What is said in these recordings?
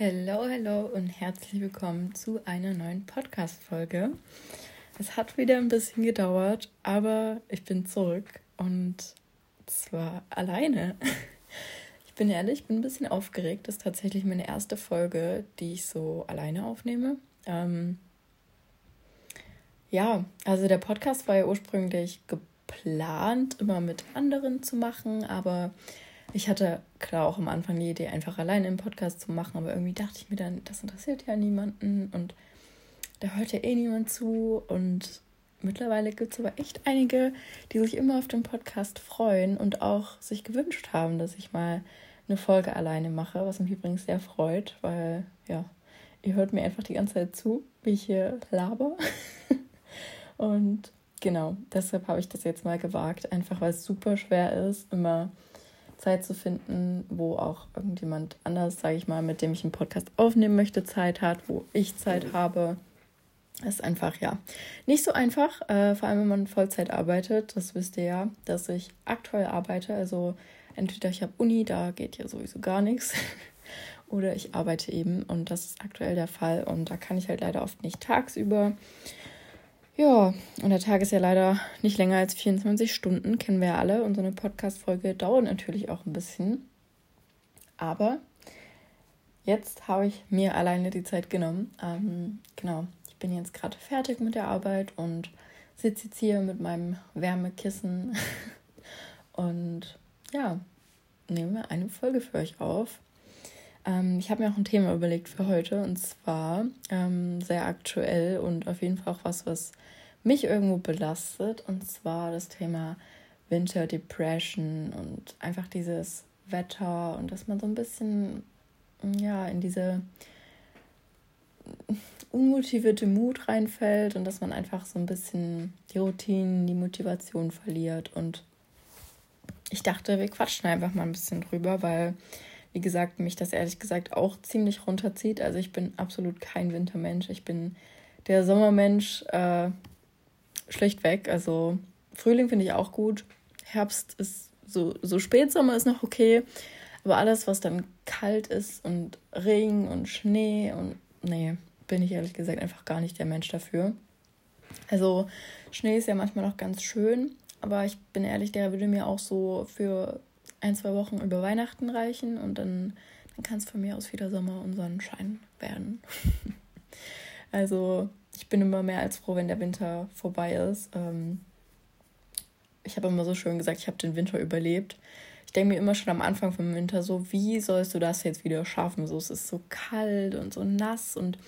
Hello, hello und herzlich willkommen zu einer neuen Podcast-Folge. Es hat wieder ein bisschen gedauert, aber ich bin zurück und zwar alleine. Ich bin ehrlich, ich bin ein bisschen aufgeregt. Das ist tatsächlich meine erste Folge, die ich so alleine aufnehme. Ähm ja, also der Podcast war ja ursprünglich geplant, immer mit anderen zu machen, aber ich hatte klar auch am Anfang die Idee, einfach alleine einen Podcast zu machen, aber irgendwie dachte ich mir dann, das interessiert ja niemanden und da hört ja eh niemand zu. Und mittlerweile gibt es aber echt einige, die sich immer auf den Podcast freuen und auch sich gewünscht haben, dass ich mal eine Folge alleine mache, was mich übrigens sehr freut, weil ja, ihr hört mir einfach die ganze Zeit zu, wie ich hier laber. und genau, deshalb habe ich das jetzt mal gewagt, einfach weil es super schwer ist, immer Zeit zu finden, wo auch irgendjemand anders, sage ich mal, mit dem ich einen Podcast aufnehmen möchte, Zeit hat, wo ich Zeit habe. Das ist einfach, ja, nicht so einfach, äh, vor allem wenn man Vollzeit arbeitet. Das wisst ihr ja, dass ich aktuell arbeite. Also entweder ich habe Uni, da geht ja sowieso gar nichts. Oder ich arbeite eben und das ist aktuell der Fall. Und da kann ich halt leider oft nicht tagsüber ja, und der Tag ist ja leider nicht länger als 24 Stunden, kennen wir ja alle. Und so eine Podcast-Folge dauert natürlich auch ein bisschen. Aber jetzt habe ich mir alleine die Zeit genommen. Ähm, genau, ich bin jetzt gerade fertig mit der Arbeit und sitze jetzt hier mit meinem Wärmekissen und ja, nehme eine Folge für euch auf. Ähm, ich habe mir auch ein Thema überlegt für heute und zwar ähm, sehr aktuell und auf jeden Fall auch was, was mich irgendwo belastet. Und zwar das Thema Winter Depression und einfach dieses Wetter und dass man so ein bisschen ja in diese unmotivierte Mut reinfällt und dass man einfach so ein bisschen die Routinen, die Motivation verliert. Und ich dachte, wir quatschen einfach mal ein bisschen drüber, weil wie gesagt, mich das ehrlich gesagt auch ziemlich runterzieht. Also ich bin absolut kein Wintermensch. Ich bin der Sommermensch äh, schlechtweg. Also Frühling finde ich auch gut. Herbst ist so, so Spätsommer ist noch okay. Aber alles, was dann kalt ist und Regen und Schnee und nee, bin ich ehrlich gesagt einfach gar nicht der Mensch dafür. Also Schnee ist ja manchmal noch ganz schön, aber ich bin ehrlich, der würde mir auch so für ein, zwei Wochen über Weihnachten reichen und dann, dann kann es von mir aus wieder Sommer und Sonnenschein werden. also ich bin immer mehr als froh, wenn der Winter vorbei ist. Ähm, ich habe immer so schön gesagt, ich habe den Winter überlebt. Ich denke mir immer schon am Anfang vom Winter so, wie sollst du das jetzt wieder schaffen? So, es ist so kalt und so nass und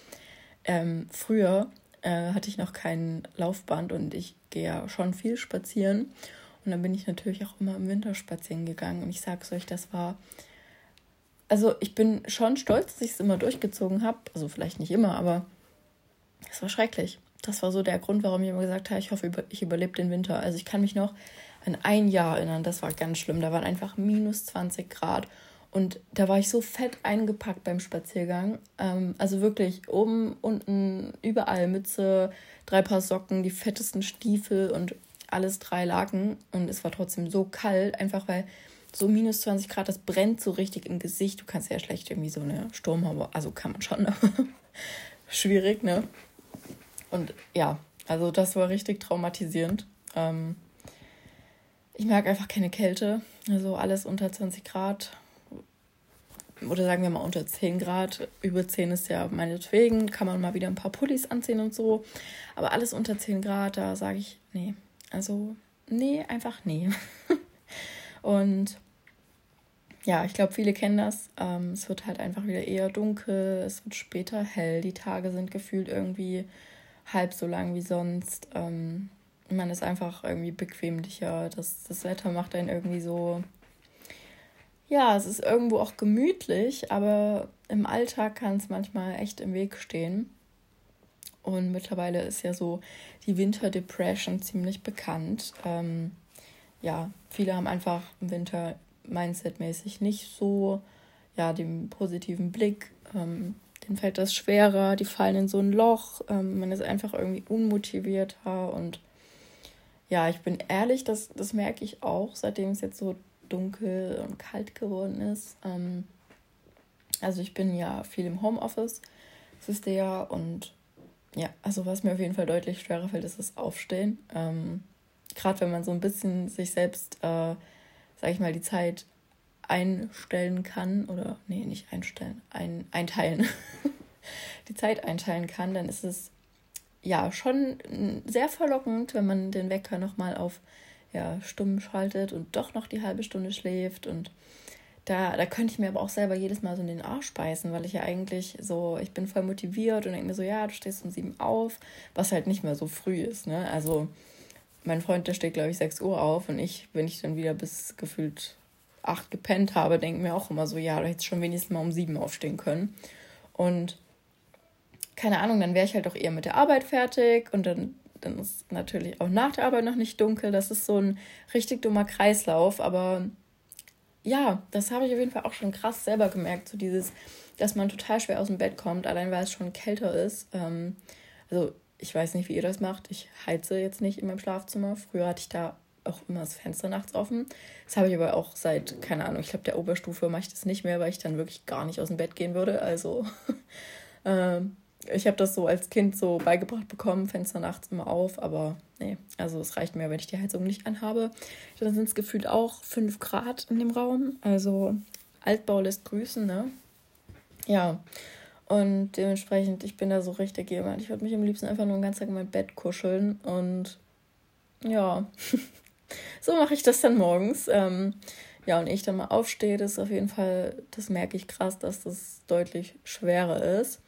ähm, früher äh, hatte ich noch kein Laufband und ich gehe ja schon viel spazieren. Und dann bin ich natürlich auch immer im Winter spazieren gegangen. Und ich sage es euch, das war. Also ich bin schon stolz, dass ich es immer durchgezogen habe. Also vielleicht nicht immer, aber es war schrecklich. Das war so der Grund, warum ich immer gesagt habe, ich hoffe, ich überlebe den Winter. Also ich kann mich noch an ein Jahr erinnern, das war ganz schlimm. Da waren einfach minus 20 Grad. Und da war ich so fett eingepackt beim Spaziergang. Ähm, also wirklich oben, unten, überall Mütze, drei Paar Socken, die fettesten Stiefel und alles drei Laken und es war trotzdem so kalt, einfach weil so minus 20 Grad, das brennt so richtig im Gesicht. Du kannst ja schlecht irgendwie so eine Sturmhaube, also kann man schon, schwierig, ne? Und ja, also das war richtig traumatisierend. Ähm, ich mag einfach keine Kälte, also alles unter 20 Grad oder sagen wir mal unter 10 Grad. Über 10 ist ja meinetwegen, kann man mal wieder ein paar Pullis anziehen und so. Aber alles unter 10 Grad, da sage ich, nee, also, nee, einfach nee. und ja, ich glaube, viele kennen das. Ähm, es wird halt einfach wieder eher dunkel, es wird später hell, die Tage sind gefühlt irgendwie halb so lang wie sonst. Ähm, man ist einfach irgendwie bequemlicher. Das, das Wetter macht einen irgendwie so. Ja, es ist irgendwo auch gemütlich, aber im Alltag kann es manchmal echt im Weg stehen. Und mittlerweile ist ja so die Winter Depression ziemlich bekannt. Ähm, ja, viele haben einfach im Winter mindsetmäßig nicht so ja, den positiven Blick. Ähm, denen fällt das schwerer, die fallen in so ein Loch. Ähm, man ist einfach irgendwie unmotivierter. Und ja, ich bin ehrlich, das, das merke ich auch, seitdem es jetzt so dunkel und kalt geworden ist. Ähm, Also ich bin ja viel im Homeoffice, das ist ja, und ja, also was mir auf jeden Fall deutlich schwerer fällt, ist das Aufstehen. Ähm, Gerade wenn man so ein bisschen sich selbst, äh, sag ich mal, die Zeit einstellen kann oder nee, nicht einstellen, ein, einteilen. die Zeit einteilen kann, dann ist es ja schon sehr verlockend, wenn man den Wecker nochmal auf ja, stumm schaltet und doch noch die halbe Stunde schläft. Und da, da könnte ich mir aber auch selber jedes Mal so in den Arsch beißen, weil ich ja eigentlich so, ich bin voll motiviert und denke mir so, ja, du stehst um sieben auf, was halt nicht mehr so früh ist. Ne? Also mein Freund, der steht, glaube ich, sechs Uhr auf und ich, wenn ich dann wieder bis gefühlt acht gepennt habe, denke mir auch immer so, ja, du hättest schon wenigstens mal um sieben aufstehen können. Und keine Ahnung, dann wäre ich halt auch eher mit der Arbeit fertig und dann, dann ist natürlich auch nach der Arbeit noch nicht dunkel. Das ist so ein richtig dummer Kreislauf, aber ja, das habe ich auf jeden Fall auch schon krass selber gemerkt, so dieses, dass man total schwer aus dem Bett kommt, allein weil es schon kälter ist. Ähm, also ich weiß nicht, wie ihr das macht. Ich heize jetzt nicht in meinem Schlafzimmer. Früher hatte ich da auch immer das Fenster nachts offen. Das habe ich aber auch seit, keine Ahnung, ich glaube, der Oberstufe mache ich das nicht mehr, weil ich dann wirklich gar nicht aus dem Bett gehen würde. Also ähm, ich habe das so als Kind so beigebracht bekommen, Fenster nachts immer auf, aber nee, also es reicht mir, wenn ich die Heizung nicht anhabe. Dann sind es gefühlt auch 5 Grad in dem Raum, also Altbau lässt grüßen, ne? Ja, und dementsprechend, ich bin da so richtig jemand. Ich würde mich am liebsten einfach nur den ganzen Tag in mein Bett kuscheln und ja, so mache ich das dann morgens. Ähm, ja, und ich dann mal aufstehe, das ist auf jeden Fall, das merke ich krass, dass das deutlich schwerer ist.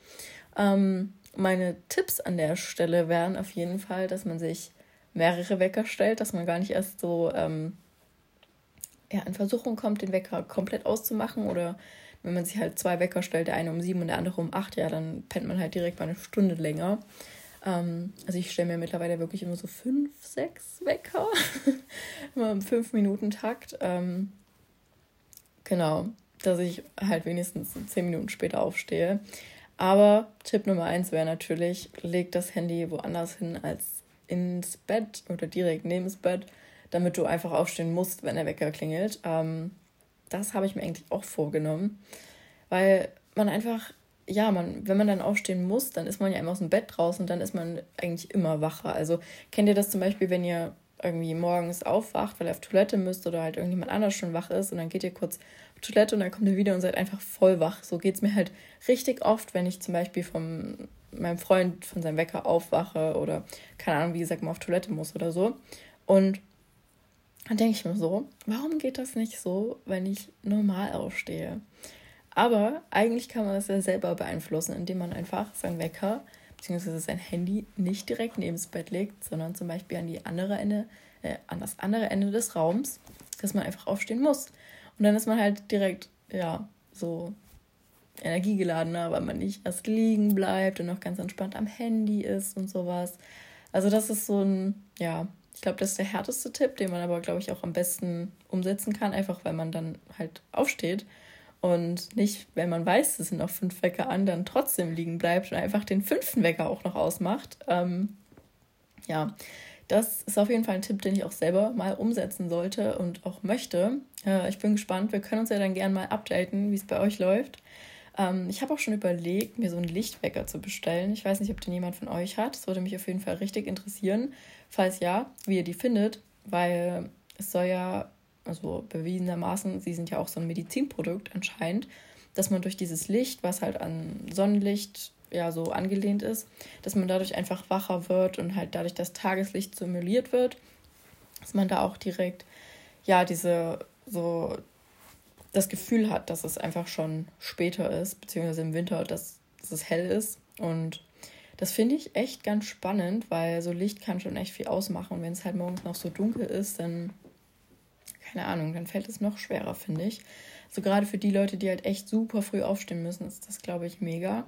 Ähm, meine Tipps an der Stelle wären auf jeden Fall, dass man sich mehrere Wecker stellt, dass man gar nicht erst so ähm, ja, in Versuchung kommt, den Wecker komplett auszumachen oder wenn man sich halt zwei Wecker stellt, der eine um sieben und der andere um acht, ja, dann pennt man halt direkt mal eine Stunde länger. Ähm, also ich stelle mir mittlerweile wirklich immer so fünf, sechs Wecker, immer im fünf Minuten Takt. Ähm, genau, dass ich halt wenigstens zehn Minuten später aufstehe. Aber Tipp Nummer eins wäre natürlich, leg das Handy woanders hin als ins Bett oder direkt neben das Bett, damit du einfach aufstehen musst, wenn der Wecker klingelt. Ähm, das habe ich mir eigentlich auch vorgenommen, weil man einfach, ja, man, wenn man dann aufstehen muss, dann ist man ja immer aus dem Bett draußen und dann ist man eigentlich immer wacher. Also kennt ihr das zum Beispiel, wenn ihr irgendwie morgens aufwacht, weil ihr auf Toilette müsst oder halt irgendjemand anders schon wach ist und dann geht ihr kurz Toilette und dann kommt ihr wieder und seid einfach voll wach. So geht es mir halt richtig oft, wenn ich zum Beispiel von meinem Freund von seinem Wecker aufwache oder keine Ahnung, wie gesagt, mal auf Toilette muss oder so. Und dann denke ich mir so, warum geht das nicht so, wenn ich normal aufstehe? Aber eigentlich kann man das ja selber beeinflussen, indem man einfach seinen Wecker bzw. sein Handy nicht direkt neben das Bett legt, sondern zum Beispiel an die andere Ende, äh, an das andere Ende des Raums, dass man einfach aufstehen muss. Und dann ist man halt direkt, ja, so energiegeladener, weil man nicht erst liegen bleibt und noch ganz entspannt am Handy ist und sowas. Also das ist so ein, ja, ich glaube, das ist der härteste Tipp, den man aber, glaube ich, auch am besten umsetzen kann, einfach weil man dann halt aufsteht und nicht, wenn man weiß, es sind noch fünf Wecker an, dann trotzdem liegen bleibt und einfach den fünften Wecker auch noch ausmacht. Ähm, ja, das ist auf jeden Fall ein Tipp, den ich auch selber mal umsetzen sollte und auch möchte. Äh, ich bin gespannt. Wir können uns ja dann gerne mal updaten, wie es bei euch läuft. Ähm, ich habe auch schon überlegt, mir so einen Lichtwecker zu bestellen. Ich weiß nicht, ob den jemand von euch hat. Das würde mich auf jeden Fall richtig interessieren. Falls ja, wie ihr die findet, weil es soll ja, also bewiesenermaßen, sie sind ja auch so ein Medizinprodukt anscheinend, dass man durch dieses Licht, was halt an Sonnenlicht ja so angelehnt ist, dass man dadurch einfach wacher wird und halt dadurch das Tageslicht simuliert wird, dass man da auch direkt ja diese so das Gefühl hat, dass es einfach schon später ist, beziehungsweise im Winter, dass, dass es hell ist. Und das finde ich echt ganz spannend, weil so Licht kann schon echt viel ausmachen. Und wenn es halt morgens noch so dunkel ist, dann, keine Ahnung, dann fällt es noch schwerer, finde ich. So also gerade für die Leute, die halt echt super früh aufstehen müssen, ist das, glaube ich, mega.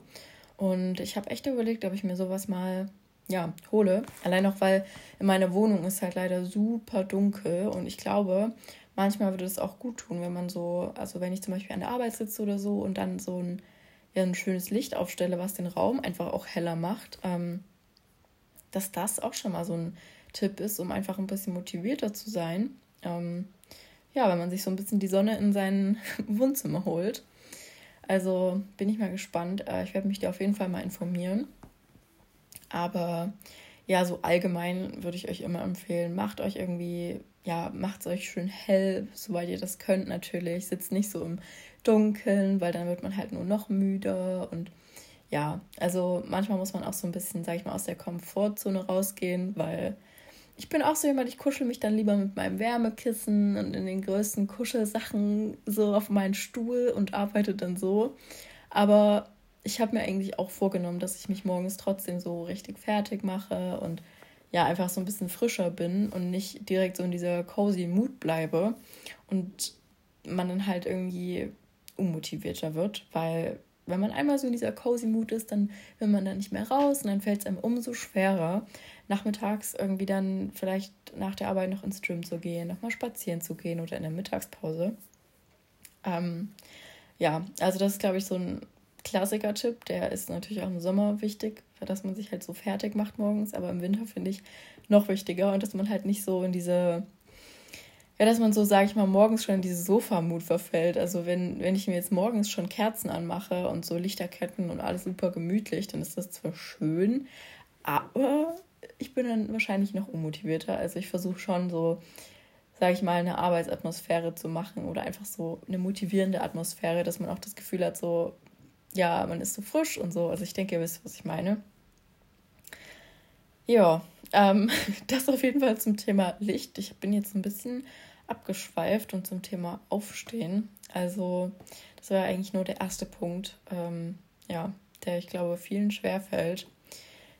Und ich habe echt überlegt, ob ich mir sowas mal ja, hole. Allein auch, weil in meiner Wohnung ist halt leider super dunkel und ich glaube, manchmal würde es auch gut tun, wenn man so, also wenn ich zum Beispiel an der Arbeit sitze oder so und dann so ein, ja, ein schönes Licht aufstelle, was den Raum einfach auch heller macht, ähm, dass das auch schon mal so ein Tipp ist, um einfach ein bisschen motivierter zu sein. Ähm, ja, wenn man sich so ein bisschen die Sonne in sein Wohnzimmer holt. Also bin ich mal gespannt. Äh, ich werde mich da auf jeden Fall mal informieren. Aber ja, so allgemein würde ich euch immer empfehlen, macht euch irgendwie, ja, macht es euch schön hell, soweit ihr das könnt natürlich. Sitzt nicht so im Dunkeln, weil dann wird man halt nur noch müde und ja, also manchmal muss man auch so ein bisschen, sag ich mal, aus der Komfortzone rausgehen, weil ich bin auch so jemand, ich kuschel mich dann lieber mit meinem Wärmekissen und in den größten Kuschelsachen so auf meinen Stuhl und arbeite dann so. Aber ich habe mir eigentlich auch vorgenommen, dass ich mich morgens trotzdem so richtig fertig mache und ja, einfach so ein bisschen frischer bin und nicht direkt so in dieser cozy Mood bleibe und man dann halt irgendwie unmotivierter wird, weil wenn man einmal so in dieser cozy Mood ist, dann will man da nicht mehr raus und dann fällt es einem umso schwerer, nachmittags irgendwie dann vielleicht nach der Arbeit noch ins Gym zu gehen, nochmal spazieren zu gehen oder in der Mittagspause. Ähm, ja, also das ist, glaube ich, so ein Klassiker-Tipp. Der ist natürlich auch im Sommer wichtig, dass man sich halt so fertig macht morgens. Aber im Winter finde ich noch wichtiger und dass man halt nicht so in diese, ja, dass man so, sage ich mal, morgens schon in diese Sofamut verfällt. Also wenn, wenn ich mir jetzt morgens schon Kerzen anmache und so Lichterketten und alles super gemütlich, dann ist das zwar schön, aber ich bin dann wahrscheinlich noch unmotivierter. Also ich versuche schon so, sage ich mal, eine Arbeitsatmosphäre zu machen oder einfach so eine motivierende Atmosphäre, dass man auch das Gefühl hat, so, ja, man ist so frisch und so. Also ich denke, ihr wisst, was ich meine. Ja, ähm, das auf jeden Fall zum Thema Licht. Ich bin jetzt ein bisschen abgeschweift und zum Thema Aufstehen. Also das war eigentlich nur der erste Punkt, ähm, ja, der ich glaube vielen schwerfällt.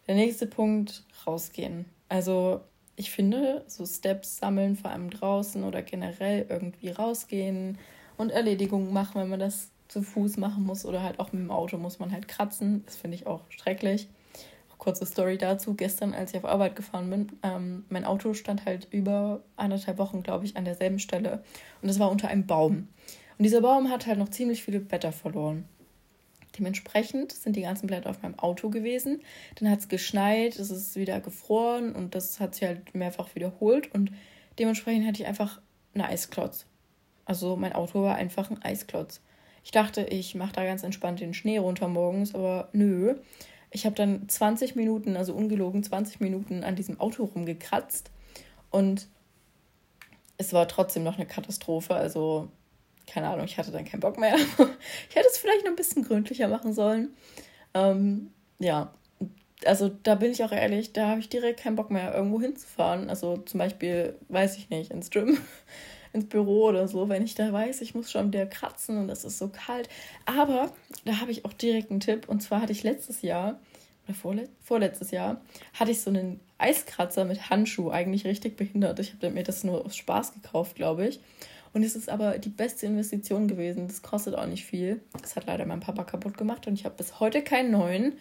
Der nächste Punkt, rausgehen. Also ich finde, so Steps sammeln, vor allem draußen oder generell irgendwie rausgehen und Erledigungen machen, wenn man das zu Fuß machen muss oder halt auch mit dem Auto muss man halt kratzen. Das finde ich auch schrecklich. Kurze Story dazu. Gestern, als ich auf Arbeit gefahren bin, ähm, mein Auto stand halt über anderthalb Wochen, glaube ich, an derselben Stelle. Und es war unter einem Baum. Und dieser Baum hat halt noch ziemlich viele Blätter verloren. Dementsprechend sind die ganzen Blätter auf meinem Auto gewesen. Dann hat es geschneit, es ist wieder gefroren und das hat sich halt mehrfach wiederholt. Und dementsprechend hatte ich einfach einen Eisklotz. Also mein Auto war einfach ein Eisklotz. Ich dachte, ich mache da ganz entspannt den Schnee runter morgens, aber nö. Ich habe dann 20 Minuten, also ungelogen 20 Minuten an diesem Auto rumgekratzt und es war trotzdem noch eine Katastrophe. Also, keine Ahnung, ich hatte dann keinen Bock mehr. ich hätte es vielleicht noch ein bisschen gründlicher machen sollen. Ähm, ja, also da bin ich auch ehrlich, da habe ich direkt keinen Bock mehr, irgendwo hinzufahren. Also zum Beispiel, weiß ich nicht, ins Gym ins Büro oder so, wenn ich da weiß, ich muss schon wieder kratzen und es ist so kalt. Aber da habe ich auch direkt einen Tipp. Und zwar hatte ich letztes Jahr, oder vorlet vorletztes Jahr, hatte ich so einen Eiskratzer mit Handschuh, eigentlich richtig behindert. Ich habe mir das nur aus Spaß gekauft, glaube ich. Und es ist aber die beste Investition gewesen. Das kostet auch nicht viel. Das hat leider mein Papa kaputt gemacht und ich habe bis heute keinen neuen.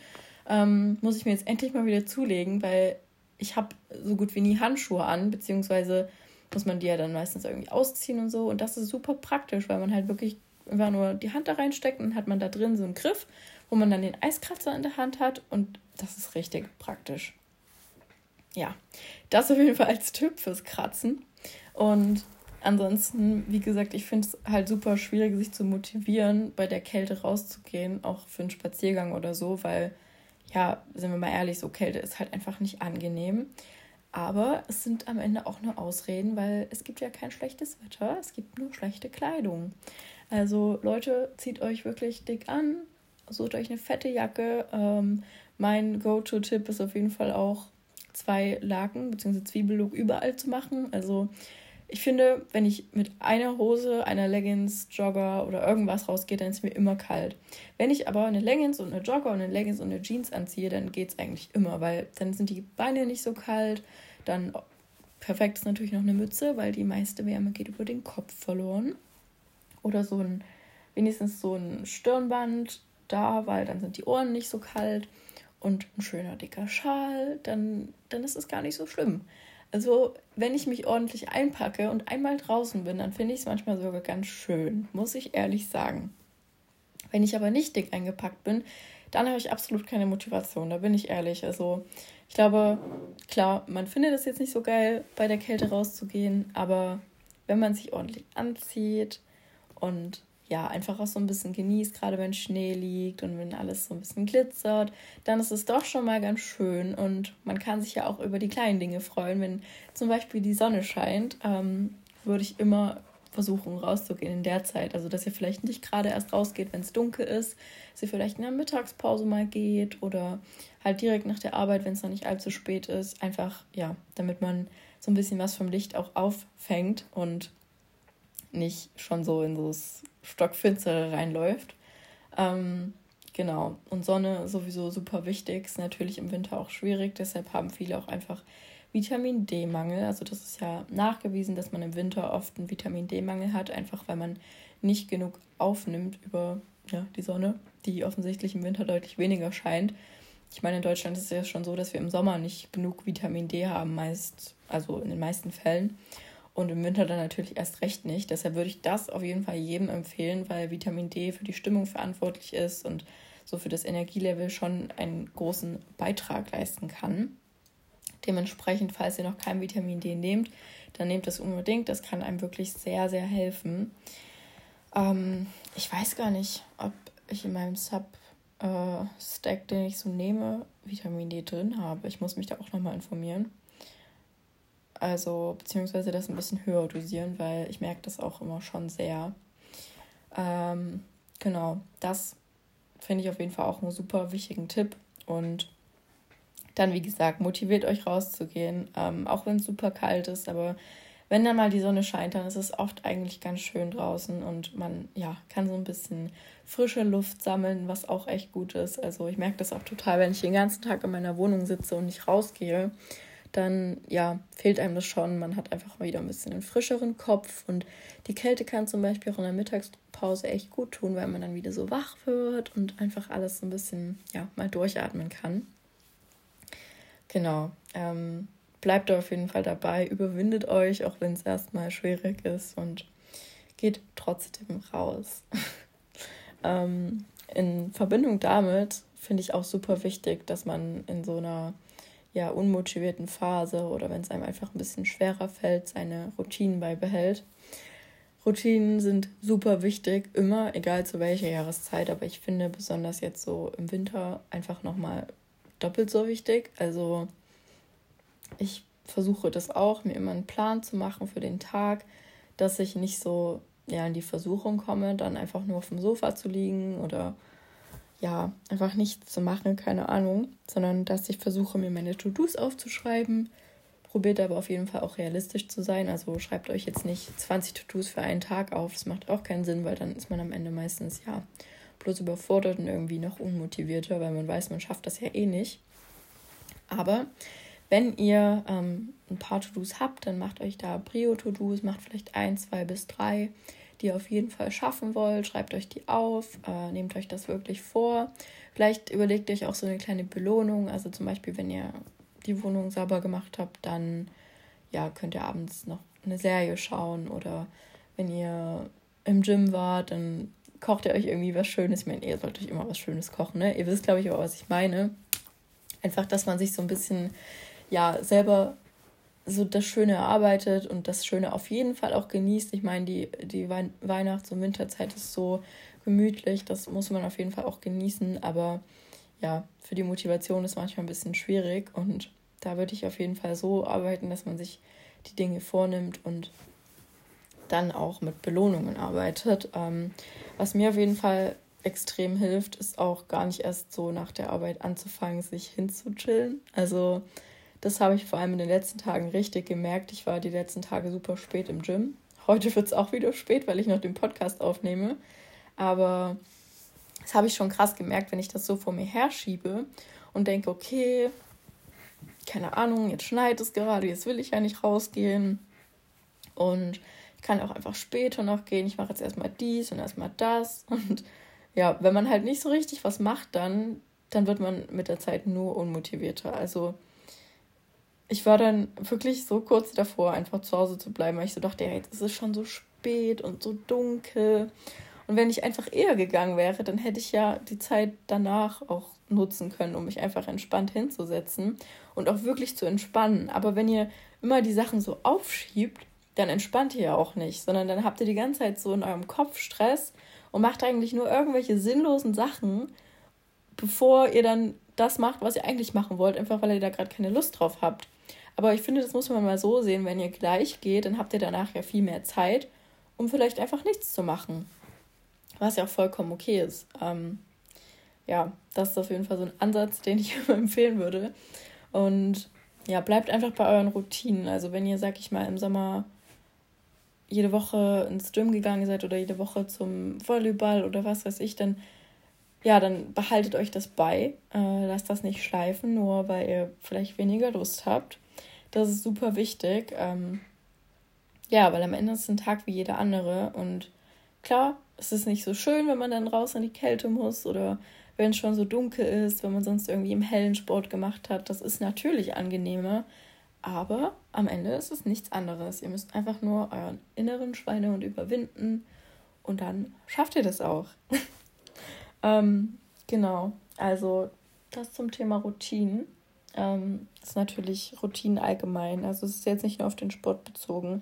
Ähm, muss ich mir jetzt endlich mal wieder zulegen, weil ich habe so gut wie nie Handschuhe an, beziehungsweise muss man die ja dann meistens irgendwie ausziehen und so. Und das ist super praktisch, weil man halt wirklich einfach nur die Hand da reinsteckt und hat man da drin so einen Griff, wo man dann den Eiskratzer in der Hand hat und das ist richtig praktisch. Ja, das auf jeden Fall als Tipp fürs Kratzen. Und ansonsten, wie gesagt, ich finde es halt super schwierig, sich zu motivieren, bei der Kälte rauszugehen, auch für einen Spaziergang oder so, weil, ja, sind wir mal ehrlich, so Kälte ist halt einfach nicht angenehm. Aber es sind am Ende auch nur Ausreden, weil es gibt ja kein schlechtes Wetter, es gibt nur schlechte Kleidung. Also Leute, zieht euch wirklich dick an, sucht euch eine fette Jacke. Ähm, mein Go-To-Tipp ist auf jeden Fall auch zwei Laken bzw. Zwiebellook überall zu machen. Also ich finde, wenn ich mit einer Hose, einer Leggings, Jogger oder irgendwas rausgehe, dann ist mir immer kalt. Wenn ich aber eine Leggings und eine Jogger und eine Leggings und eine Jeans anziehe, dann geht es eigentlich immer, weil dann sind die Beine nicht so kalt. Dann perfekt ist natürlich noch eine Mütze, weil die meiste Wärme geht über den Kopf verloren. Oder so ein, wenigstens so ein Stirnband da, weil dann sind die Ohren nicht so kalt. Und ein schöner dicker Schal, dann, dann ist es gar nicht so schlimm. Also, wenn ich mich ordentlich einpacke und einmal draußen bin, dann finde ich es manchmal sogar ganz schön, muss ich ehrlich sagen. Wenn ich aber nicht dick eingepackt bin, dann habe ich absolut keine Motivation, da bin ich ehrlich. Also, ich glaube, klar, man findet es jetzt nicht so geil, bei der Kälte rauszugehen, aber wenn man sich ordentlich anzieht und ja, einfach auch so ein bisschen genießt, gerade wenn Schnee liegt und wenn alles so ein bisschen glitzert, dann ist es doch schon mal ganz schön und man kann sich ja auch über die kleinen Dinge freuen. Wenn zum Beispiel die Sonne scheint, ähm, würde ich immer versuchen rauszugehen in der Zeit. Also dass ihr vielleicht nicht gerade erst rausgeht, wenn es dunkel ist, dass ihr vielleicht in der Mittagspause mal geht oder halt direkt nach der Arbeit, wenn es noch nicht allzu spät ist. Einfach, ja, damit man so ein bisschen was vom Licht auch auffängt und nicht schon so in so das Stockfinstere reinläuft. Ähm, genau. Und Sonne sowieso super wichtig, ist natürlich im Winter auch schwierig, deshalb haben viele auch einfach Vitamin D-Mangel. Also das ist ja nachgewiesen, dass man im Winter oft einen Vitamin D-Mangel hat, einfach weil man nicht genug aufnimmt über ja, die Sonne, die offensichtlich im Winter deutlich weniger scheint. Ich meine, in Deutschland ist es ja schon so, dass wir im Sommer nicht genug Vitamin D haben, meist, also in den meisten Fällen und im Winter dann natürlich erst recht nicht. Deshalb würde ich das auf jeden Fall jedem empfehlen, weil Vitamin D für die Stimmung verantwortlich ist und so für das Energielevel schon einen großen Beitrag leisten kann. Dementsprechend, falls ihr noch kein Vitamin D nehmt, dann nehmt das unbedingt. Das kann einem wirklich sehr, sehr helfen. Ähm, ich weiß gar nicht, ob ich in meinem Sub-Stack, äh, den ich so nehme, Vitamin D drin habe. Ich muss mich da auch nochmal informieren. Also, beziehungsweise das ein bisschen höher dosieren, weil ich merke das auch immer schon sehr. Ähm, genau, das finde ich auf jeden Fall auch einen super wichtigen Tipp. Und dann, wie gesagt, motiviert euch rauszugehen, ähm, auch wenn es super kalt ist. Aber wenn dann mal die Sonne scheint, dann ist es oft eigentlich ganz schön draußen und man ja, kann so ein bisschen frische Luft sammeln, was auch echt gut ist. Also ich merke das auch total, wenn ich den ganzen Tag in meiner Wohnung sitze und nicht rausgehe dann ja, fehlt einem das schon. Man hat einfach wieder ein bisschen einen frischeren Kopf und die Kälte kann zum Beispiel auch in der Mittagspause echt gut tun, weil man dann wieder so wach wird und einfach alles so ein bisschen, ja, mal durchatmen kann. Genau. Ähm, bleibt auf jeden Fall dabei, überwindet euch, auch wenn es erstmal schwierig ist und geht trotzdem raus. ähm, in Verbindung damit finde ich auch super wichtig, dass man in so einer ja, unmotivierten Phase oder wenn es einem einfach ein bisschen schwerer fällt, seine Routinen beibehält. Routinen sind super wichtig, immer, egal zu welcher Jahreszeit, aber ich finde besonders jetzt so im Winter einfach nochmal doppelt so wichtig. Also ich versuche das auch, mir immer einen Plan zu machen für den Tag, dass ich nicht so ja, in die Versuchung komme, dann einfach nur auf dem Sofa zu liegen oder ja, einfach nichts zu machen, keine Ahnung, sondern dass ich versuche, mir meine To-Dos aufzuschreiben. Probiert aber auf jeden Fall auch realistisch zu sein. Also schreibt euch jetzt nicht 20 To-Dos für einen Tag auf. Das macht auch keinen Sinn, weil dann ist man am Ende meistens ja bloß überfordert und irgendwie noch unmotivierter, weil man weiß, man schafft das ja eh nicht. Aber wenn ihr ähm, ein paar To-Dos habt, dann macht euch da Prio-To-Dos, macht vielleicht ein, zwei bis drei die ihr auf jeden Fall schaffen wollt. Schreibt euch die auf, äh, nehmt euch das wirklich vor. Vielleicht überlegt euch auch so eine kleine Belohnung. Also zum Beispiel, wenn ihr die Wohnung sauber gemacht habt, dann ja, könnt ihr abends noch eine Serie schauen oder wenn ihr im Gym wart, dann kocht ihr euch irgendwie was Schönes. Ich meine, ihr sollt euch immer was Schönes kochen, ne? Ihr wisst, glaube ich, auch, was ich meine. Einfach, dass man sich so ein bisschen, ja, selber so das Schöne erarbeitet und das Schöne auf jeden Fall auch genießt. Ich meine, die, die Weihnachts- und Winterzeit ist so gemütlich, das muss man auf jeden Fall auch genießen, aber ja, für die Motivation ist manchmal ein bisschen schwierig und da würde ich auf jeden Fall so arbeiten, dass man sich die Dinge vornimmt und dann auch mit Belohnungen arbeitet. Ähm, was mir auf jeden Fall extrem hilft, ist auch gar nicht erst so nach der Arbeit anzufangen, sich hinzuchillen. Also das habe ich vor allem in den letzten Tagen richtig gemerkt. Ich war die letzten Tage super spät im Gym. Heute wird es auch wieder spät, weil ich noch den Podcast aufnehme. Aber das habe ich schon krass gemerkt, wenn ich das so vor mir herschiebe und denke, okay, keine Ahnung, jetzt schneit es gerade, jetzt will ich ja nicht rausgehen. Und ich kann auch einfach später noch gehen. Ich mache jetzt erstmal dies und erstmal das. Und ja, wenn man halt nicht so richtig was macht, dann, dann wird man mit der Zeit nur unmotivierter. Also ich war dann wirklich so kurz davor, einfach zu Hause zu bleiben, weil ich so dachte, ja, jetzt ist es schon so spät und so dunkel. Und wenn ich einfach eher gegangen wäre, dann hätte ich ja die Zeit danach auch nutzen können, um mich einfach entspannt hinzusetzen und auch wirklich zu entspannen. Aber wenn ihr immer die Sachen so aufschiebt, dann entspannt ihr ja auch nicht, sondern dann habt ihr die ganze Zeit so in eurem Kopf Stress und macht eigentlich nur irgendwelche sinnlosen Sachen, bevor ihr dann das macht, was ihr eigentlich machen wollt, einfach weil ihr da gerade keine Lust drauf habt. Aber ich finde, das muss man mal so sehen, wenn ihr gleich geht, dann habt ihr danach ja viel mehr Zeit, um vielleicht einfach nichts zu machen. Was ja auch vollkommen okay ist. Ähm, ja, das ist auf jeden Fall so ein Ansatz, den ich immer empfehlen würde. Und ja, bleibt einfach bei euren Routinen. Also wenn ihr, sag ich mal, im Sommer jede Woche ins Gym gegangen seid oder jede Woche zum Volleyball oder was weiß ich, dann ja, dann behaltet euch das bei. Äh, lasst das nicht schleifen, nur weil ihr vielleicht weniger Lust habt. Das ist super wichtig. Ähm, ja, weil am Ende ist es ein Tag wie jeder andere. Und klar, es ist nicht so schön, wenn man dann raus in die Kälte muss oder wenn es schon so dunkel ist, wenn man sonst irgendwie im hellen Sport gemacht hat. Das ist natürlich angenehmer. Aber am Ende ist es nichts anderes. Ihr müsst einfach nur euren inneren Schweinehund überwinden und dann schafft ihr das auch. ähm, genau, also das zum Thema Routinen. Ähm, ist natürlich Routinen allgemein. Also es ist jetzt nicht nur auf den Sport bezogen.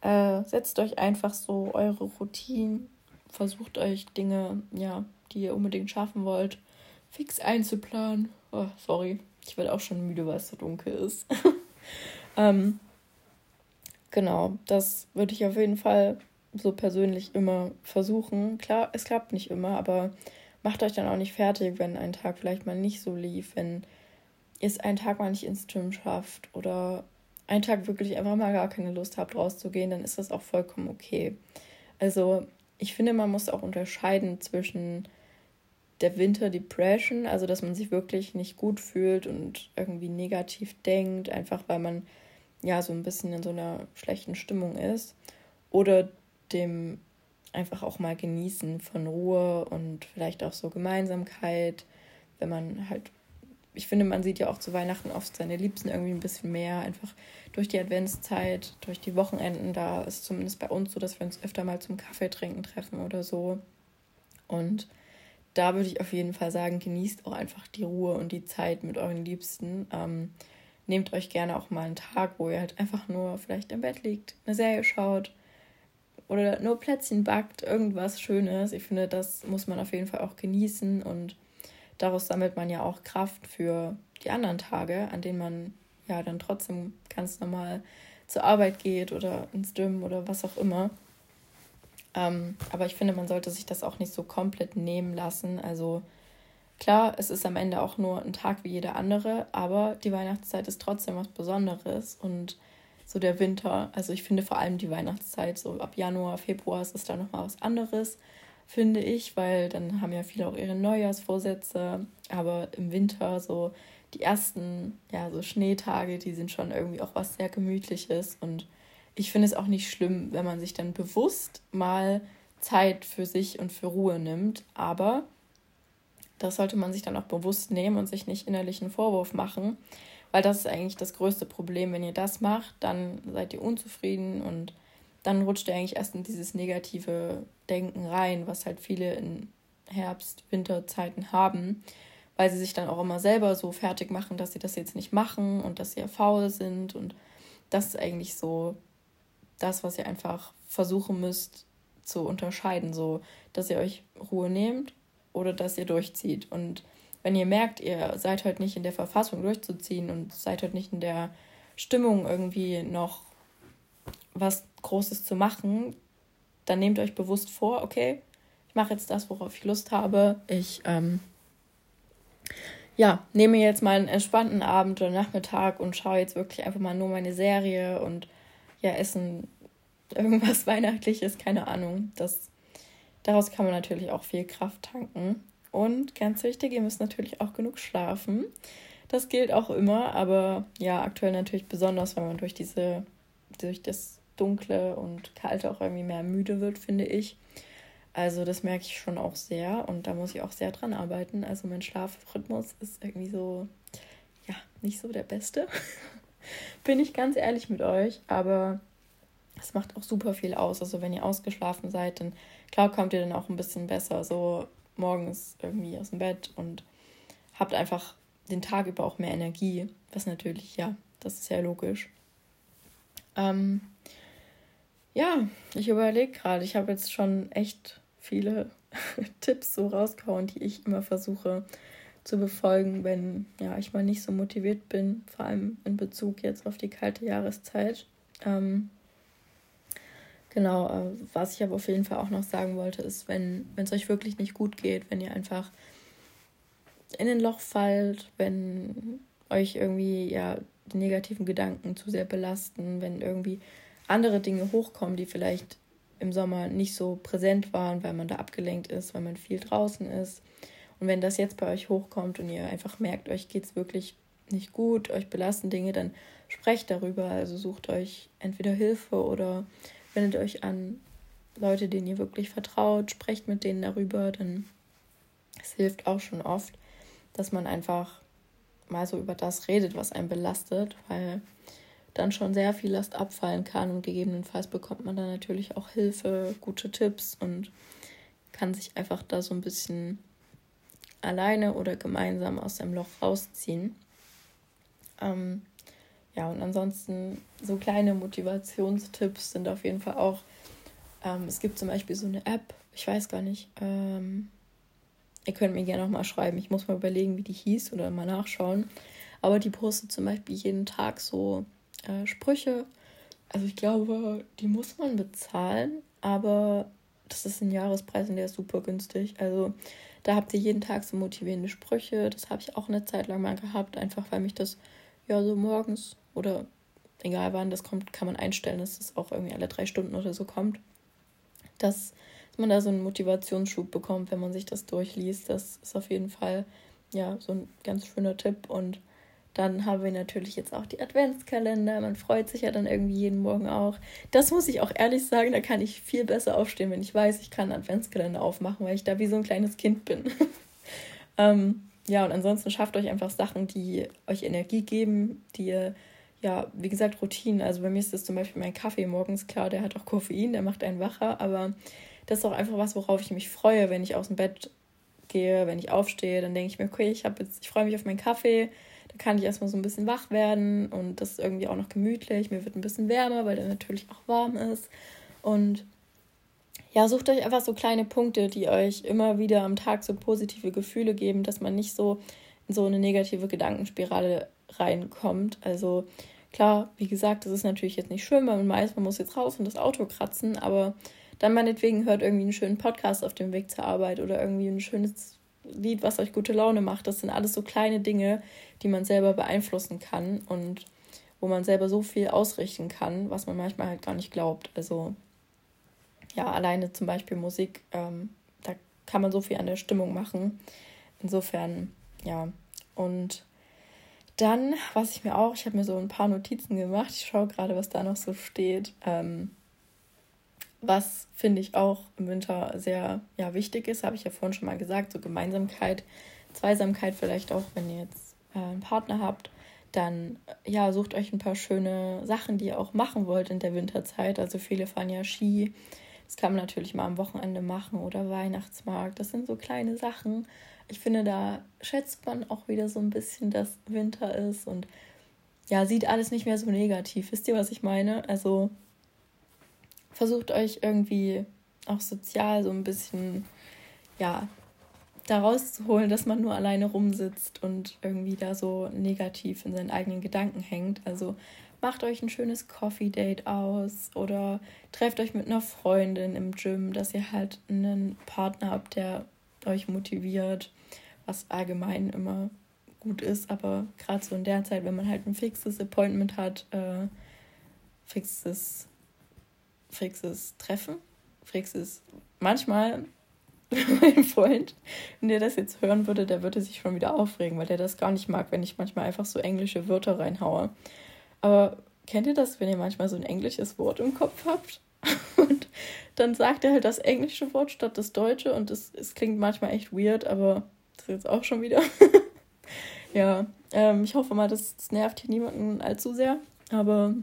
Äh, setzt euch einfach so eure Routinen, versucht euch Dinge, ja, die ihr unbedingt schaffen wollt, fix einzuplanen. Oh, sorry, ich werde auch schon müde, weil es so dunkel ist. ähm, genau, das würde ich auf jeden Fall so persönlich immer versuchen. Klar, es klappt nicht immer, aber macht euch dann auch nicht fertig, wenn ein Tag vielleicht mal nicht so lief, wenn ihr es einen Tag mal nicht ins Gym schafft oder einen Tag wirklich einfach mal gar keine Lust habt, rauszugehen, dann ist das auch vollkommen okay. Also ich finde, man muss auch unterscheiden zwischen der Winter Depression, also dass man sich wirklich nicht gut fühlt und irgendwie negativ denkt, einfach weil man ja so ein bisschen in so einer schlechten Stimmung ist, oder dem einfach auch mal genießen von Ruhe und vielleicht auch so Gemeinsamkeit, wenn man halt ich finde, man sieht ja auch zu Weihnachten oft seine Liebsten irgendwie ein bisschen mehr, einfach durch die Adventszeit, durch die Wochenenden. Da ist zumindest bei uns so, dass wir uns öfter mal zum Kaffee trinken treffen oder so. Und da würde ich auf jeden Fall sagen, genießt auch einfach die Ruhe und die Zeit mit euren Liebsten. Ähm, nehmt euch gerne auch mal einen Tag, wo ihr halt einfach nur vielleicht im Bett liegt, eine Serie schaut oder nur Plätzchen backt, irgendwas Schönes. Ich finde, das muss man auf jeden Fall auch genießen und daraus sammelt man ja auch Kraft für die anderen Tage, an denen man ja dann trotzdem ganz normal zur Arbeit geht oder ins Gym oder was auch immer. Ähm, aber ich finde, man sollte sich das auch nicht so komplett nehmen lassen. Also klar, es ist am Ende auch nur ein Tag wie jeder andere, aber die Weihnachtszeit ist trotzdem was Besonderes und so der Winter, also ich finde vor allem die Weihnachtszeit, so ab Januar, Februar ist es da nochmal was anderes, finde ich, weil dann haben ja viele auch ihre Neujahrsvorsätze, aber im Winter so die ersten, ja, so Schneetage, die sind schon irgendwie auch was sehr Gemütliches. Und ich finde es auch nicht schlimm, wenn man sich dann bewusst mal Zeit für sich und für Ruhe nimmt. Aber das sollte man sich dann auch bewusst nehmen und sich nicht innerlichen Vorwurf machen, weil das ist eigentlich das größte Problem. Wenn ihr das macht, dann seid ihr unzufrieden und dann rutscht ihr eigentlich erst in dieses negative Denken rein, was halt viele in Herbst, Winterzeiten haben, weil sie sich dann auch immer selber so fertig machen, dass sie das jetzt nicht machen und dass sie ja faul sind und das ist eigentlich so das, was ihr einfach versuchen müsst zu unterscheiden, so dass ihr euch Ruhe nehmt oder dass ihr durchzieht. Und wenn ihr merkt, ihr seid heute nicht in der Verfassung durchzuziehen und seid heute nicht in der Stimmung irgendwie noch was Großes zu machen, dann nehmt euch bewusst vor, okay, ich mache jetzt das, worauf ich Lust habe. Ich ähm, ja, nehme jetzt mal einen entspannten Abend oder Nachmittag und schaue jetzt wirklich einfach mal nur meine Serie und ja, essen irgendwas Weihnachtliches, keine Ahnung. Das, daraus kann man natürlich auch viel Kraft tanken. Und ganz wichtig, ihr müsst natürlich auch genug schlafen. Das gilt auch immer, aber ja, aktuell natürlich besonders, wenn man durch diese, durch das Dunkle und Kalte auch irgendwie mehr müde wird, finde ich. Also das merke ich schon auch sehr und da muss ich auch sehr dran arbeiten. Also mein Schlafrhythmus ist irgendwie so, ja, nicht so der beste. Bin ich ganz ehrlich mit euch, aber es macht auch super viel aus. Also wenn ihr ausgeschlafen seid, dann klar kommt ihr dann auch ein bisschen besser so morgens irgendwie aus dem Bett und habt einfach den Tag über auch mehr Energie, was natürlich, ja, das ist ja logisch. Ähm, ja, ich überlege gerade, ich habe jetzt schon echt viele Tipps so rausgehauen, die ich immer versuche zu befolgen, wenn ja, ich mal nicht so motiviert bin, vor allem in Bezug jetzt auf die kalte Jahreszeit. Ähm, genau, äh, was ich aber auf jeden Fall auch noch sagen wollte, ist, wenn es euch wirklich nicht gut geht, wenn ihr einfach in ein Loch fallt, wenn euch irgendwie ja die negativen Gedanken zu sehr belasten, wenn irgendwie andere Dinge hochkommen, die vielleicht im Sommer nicht so präsent waren, weil man da abgelenkt ist, weil man viel draußen ist. Und wenn das jetzt bei euch hochkommt und ihr einfach merkt, euch geht es wirklich nicht gut, euch belasten Dinge, dann sprecht darüber. Also sucht euch entweder Hilfe oder wendet euch an Leute, denen ihr wirklich vertraut, sprecht mit denen darüber, dann es hilft auch schon oft, dass man einfach mal so über das redet, was einen belastet, weil dann schon sehr viel Last abfallen kann und gegebenenfalls bekommt man dann natürlich auch Hilfe, gute Tipps und kann sich einfach da so ein bisschen alleine oder gemeinsam aus dem Loch rausziehen. Ähm, ja, und ansonsten so kleine Motivationstipps sind auf jeden Fall auch. Ähm, es gibt zum Beispiel so eine App, ich weiß gar nicht. Ähm, ihr könnt mir gerne noch mal schreiben. Ich muss mal überlegen, wie die hieß oder mal nachschauen. Aber die postet zum Beispiel jeden Tag so äh, Sprüche. Also ich glaube, die muss man bezahlen, aber das ist ein Jahrespreis und der ist super günstig. Also da habt ihr jeden Tag so motivierende Sprüche. Das habe ich auch eine Zeit lang mal gehabt, einfach weil mich das ja so morgens oder egal wann das kommt, kann man einstellen, dass das auch irgendwie alle drei Stunden oder so kommt. Dass man da so einen Motivationsschub bekommt, wenn man sich das durchliest. Das ist auf jeden Fall ja so ein ganz schöner Tipp und dann haben wir natürlich jetzt auch die Adventskalender. Man freut sich ja dann irgendwie jeden Morgen auch. Das muss ich auch ehrlich sagen, da kann ich viel besser aufstehen, wenn ich weiß, ich kann Adventskalender aufmachen, weil ich da wie so ein kleines Kind bin. ähm, ja, und ansonsten schafft euch einfach Sachen, die euch Energie geben, die ihr, ja, wie gesagt, Routinen. Also bei mir ist das zum Beispiel mein Kaffee morgens, klar, der hat auch Koffein, der macht einen wacher, aber das ist auch einfach was, worauf ich mich freue, wenn ich aus dem Bett gehe, wenn ich aufstehe, dann denke ich mir, okay, ich ich freue mich auf meinen Kaffee da kann ich erstmal so ein bisschen wach werden und das ist irgendwie auch noch gemütlich. Mir wird ein bisschen wärmer, weil der natürlich auch warm ist. Und ja, sucht euch einfach so kleine Punkte, die euch immer wieder am Tag so positive Gefühle geben, dass man nicht so in so eine negative Gedankenspirale reinkommt. Also klar, wie gesagt, das ist natürlich jetzt nicht schön, weil man weiß, man muss jetzt raus und das Auto kratzen, aber dann meinetwegen hört irgendwie einen schönen Podcast auf dem Weg zur Arbeit oder irgendwie ein schönes Lied, was euch gute Laune macht. Das sind alles so kleine Dinge, die man selber beeinflussen kann und wo man selber so viel ausrichten kann, was man manchmal halt gar nicht glaubt. Also ja, alleine zum Beispiel Musik, ähm, da kann man so viel an der Stimmung machen. Insofern, ja. Und dann, was ich mir auch, ich habe mir so ein paar Notizen gemacht. Ich schaue gerade, was da noch so steht. Ähm, was finde ich auch im Winter sehr ja, wichtig ist, habe ich ja vorhin schon mal gesagt, so Gemeinsamkeit, Zweisamkeit vielleicht auch, wenn ihr jetzt äh, einen Partner habt, dann ja, sucht euch ein paar schöne Sachen, die ihr auch machen wollt in der Winterzeit. Also viele fahren ja Ski. Das kann man natürlich mal am Wochenende machen oder Weihnachtsmarkt. Das sind so kleine Sachen. Ich finde, da schätzt man auch wieder so ein bisschen, dass Winter ist und ja, sieht alles nicht mehr so negativ. Wisst ihr, was ich meine? Also versucht euch irgendwie auch sozial so ein bisschen, ja, da rauszuholen, dass man nur alleine rumsitzt und irgendwie da so negativ in seinen eigenen Gedanken hängt. Also macht euch ein schönes Coffee Date aus oder trefft euch mit einer Freundin im Gym, dass ihr halt einen Partner habt, der euch motiviert, was allgemein immer gut ist, aber gerade so in der Zeit, wenn man halt ein fixes Appointment hat, äh, fixes fixes Treffen, fixes manchmal mein Freund, wenn der das jetzt hören würde, der würde sich schon wieder aufregen, weil der das gar nicht mag, wenn ich manchmal einfach so englische Wörter reinhaue. Aber kennt ihr das, wenn ihr manchmal so ein englisches Wort im Kopf habt? Und dann sagt er halt das englische Wort statt das deutsche und es, es klingt manchmal echt weird, aber das jetzt auch schon wieder. ja, ähm, ich hoffe mal, das, das nervt hier niemanden allzu sehr, aber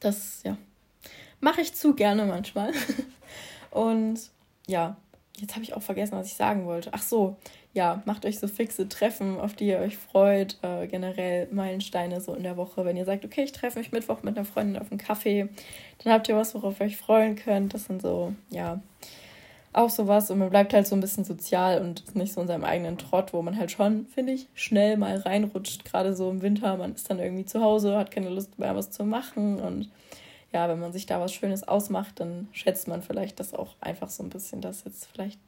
das, ja, Mache ich zu gerne manchmal. Und ja, jetzt habe ich auch vergessen, was ich sagen wollte. Ach so, ja, macht euch so fixe Treffen, auf die ihr euch freut. Äh, generell Meilensteine so in der Woche. Wenn ihr sagt, okay, ich treffe mich Mittwoch mit einer Freundin auf einen Kaffee, dann habt ihr was, worauf ihr euch freuen könnt. Das sind so, ja, auch sowas und man bleibt halt so ein bisschen sozial und ist nicht so in seinem eigenen Trott, wo man halt schon, finde ich, schnell mal reinrutscht, gerade so im Winter. Man ist dann irgendwie zu Hause, hat keine Lust mehr, was zu machen und ja, wenn man sich da was Schönes ausmacht, dann schätzt man vielleicht das auch einfach so ein bisschen, dass jetzt vielleicht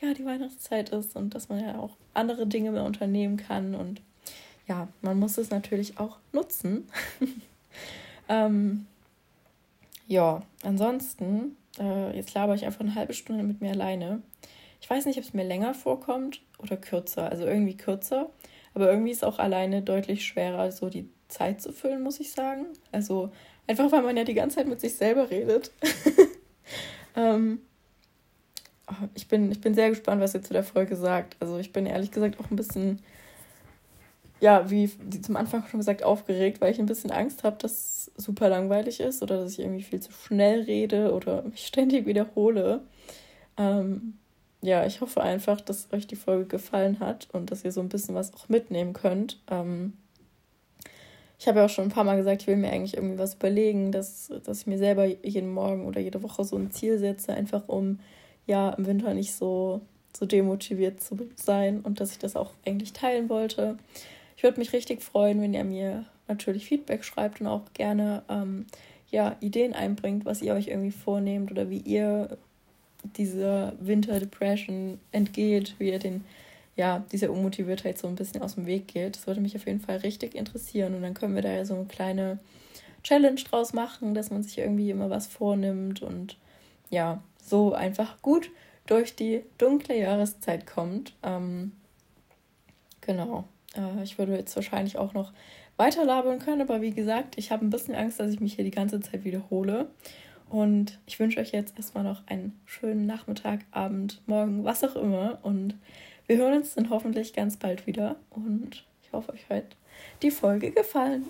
ja die Weihnachtszeit ist und dass man ja auch andere Dinge mehr unternehmen kann und ja, man muss es natürlich auch nutzen. ähm, ja, ansonsten, äh, jetzt laber ich einfach eine halbe Stunde mit mir alleine. Ich weiß nicht, ob es mir länger vorkommt oder kürzer. Also irgendwie kürzer. Aber irgendwie ist auch alleine deutlich schwerer, so die Zeit zu füllen, muss ich sagen. Also einfach, weil man ja die ganze Zeit mit sich selber redet. ähm, oh, ich, bin, ich bin sehr gespannt, was ihr zu der Folge sagt. Also ich bin ehrlich gesagt auch ein bisschen ja, wie zum Anfang schon gesagt, aufgeregt, weil ich ein bisschen Angst habe, dass es super langweilig ist oder dass ich irgendwie viel zu schnell rede oder mich ständig wiederhole. Ähm, ja, ich hoffe einfach, dass euch die Folge gefallen hat und dass ihr so ein bisschen was auch mitnehmen könnt. Ähm, ich habe ja auch schon ein paar Mal gesagt, ich will mir eigentlich irgendwie was überlegen, dass, dass ich mir selber jeden Morgen oder jede Woche so ein Ziel setze, einfach um ja im Winter nicht so, so demotiviert zu sein und dass ich das auch eigentlich teilen wollte. Ich würde mich richtig freuen, wenn ihr mir natürlich Feedback schreibt und auch gerne ähm, ja, Ideen einbringt, was ihr euch irgendwie vornehmt oder wie ihr dieser Winter Depression entgeht, wie ihr den, ja, dieser Unmotiviertheit so ein bisschen aus dem Weg geht. Das würde mich auf jeden Fall richtig interessieren. Und dann können wir da ja so eine kleine Challenge draus machen, dass man sich irgendwie immer was vornimmt und ja, so einfach gut durch die dunkle Jahreszeit kommt. Ähm, genau. Äh, ich würde jetzt wahrscheinlich auch noch weiter labern können, aber wie gesagt, ich habe ein bisschen Angst, dass ich mich hier die ganze Zeit wiederhole. Und ich wünsche euch jetzt erstmal noch einen schönen Nachmittag, Abend, Morgen, was auch immer. Und wir hören uns dann hoffentlich ganz bald wieder. Und ich hoffe, euch hat die Folge gefallen.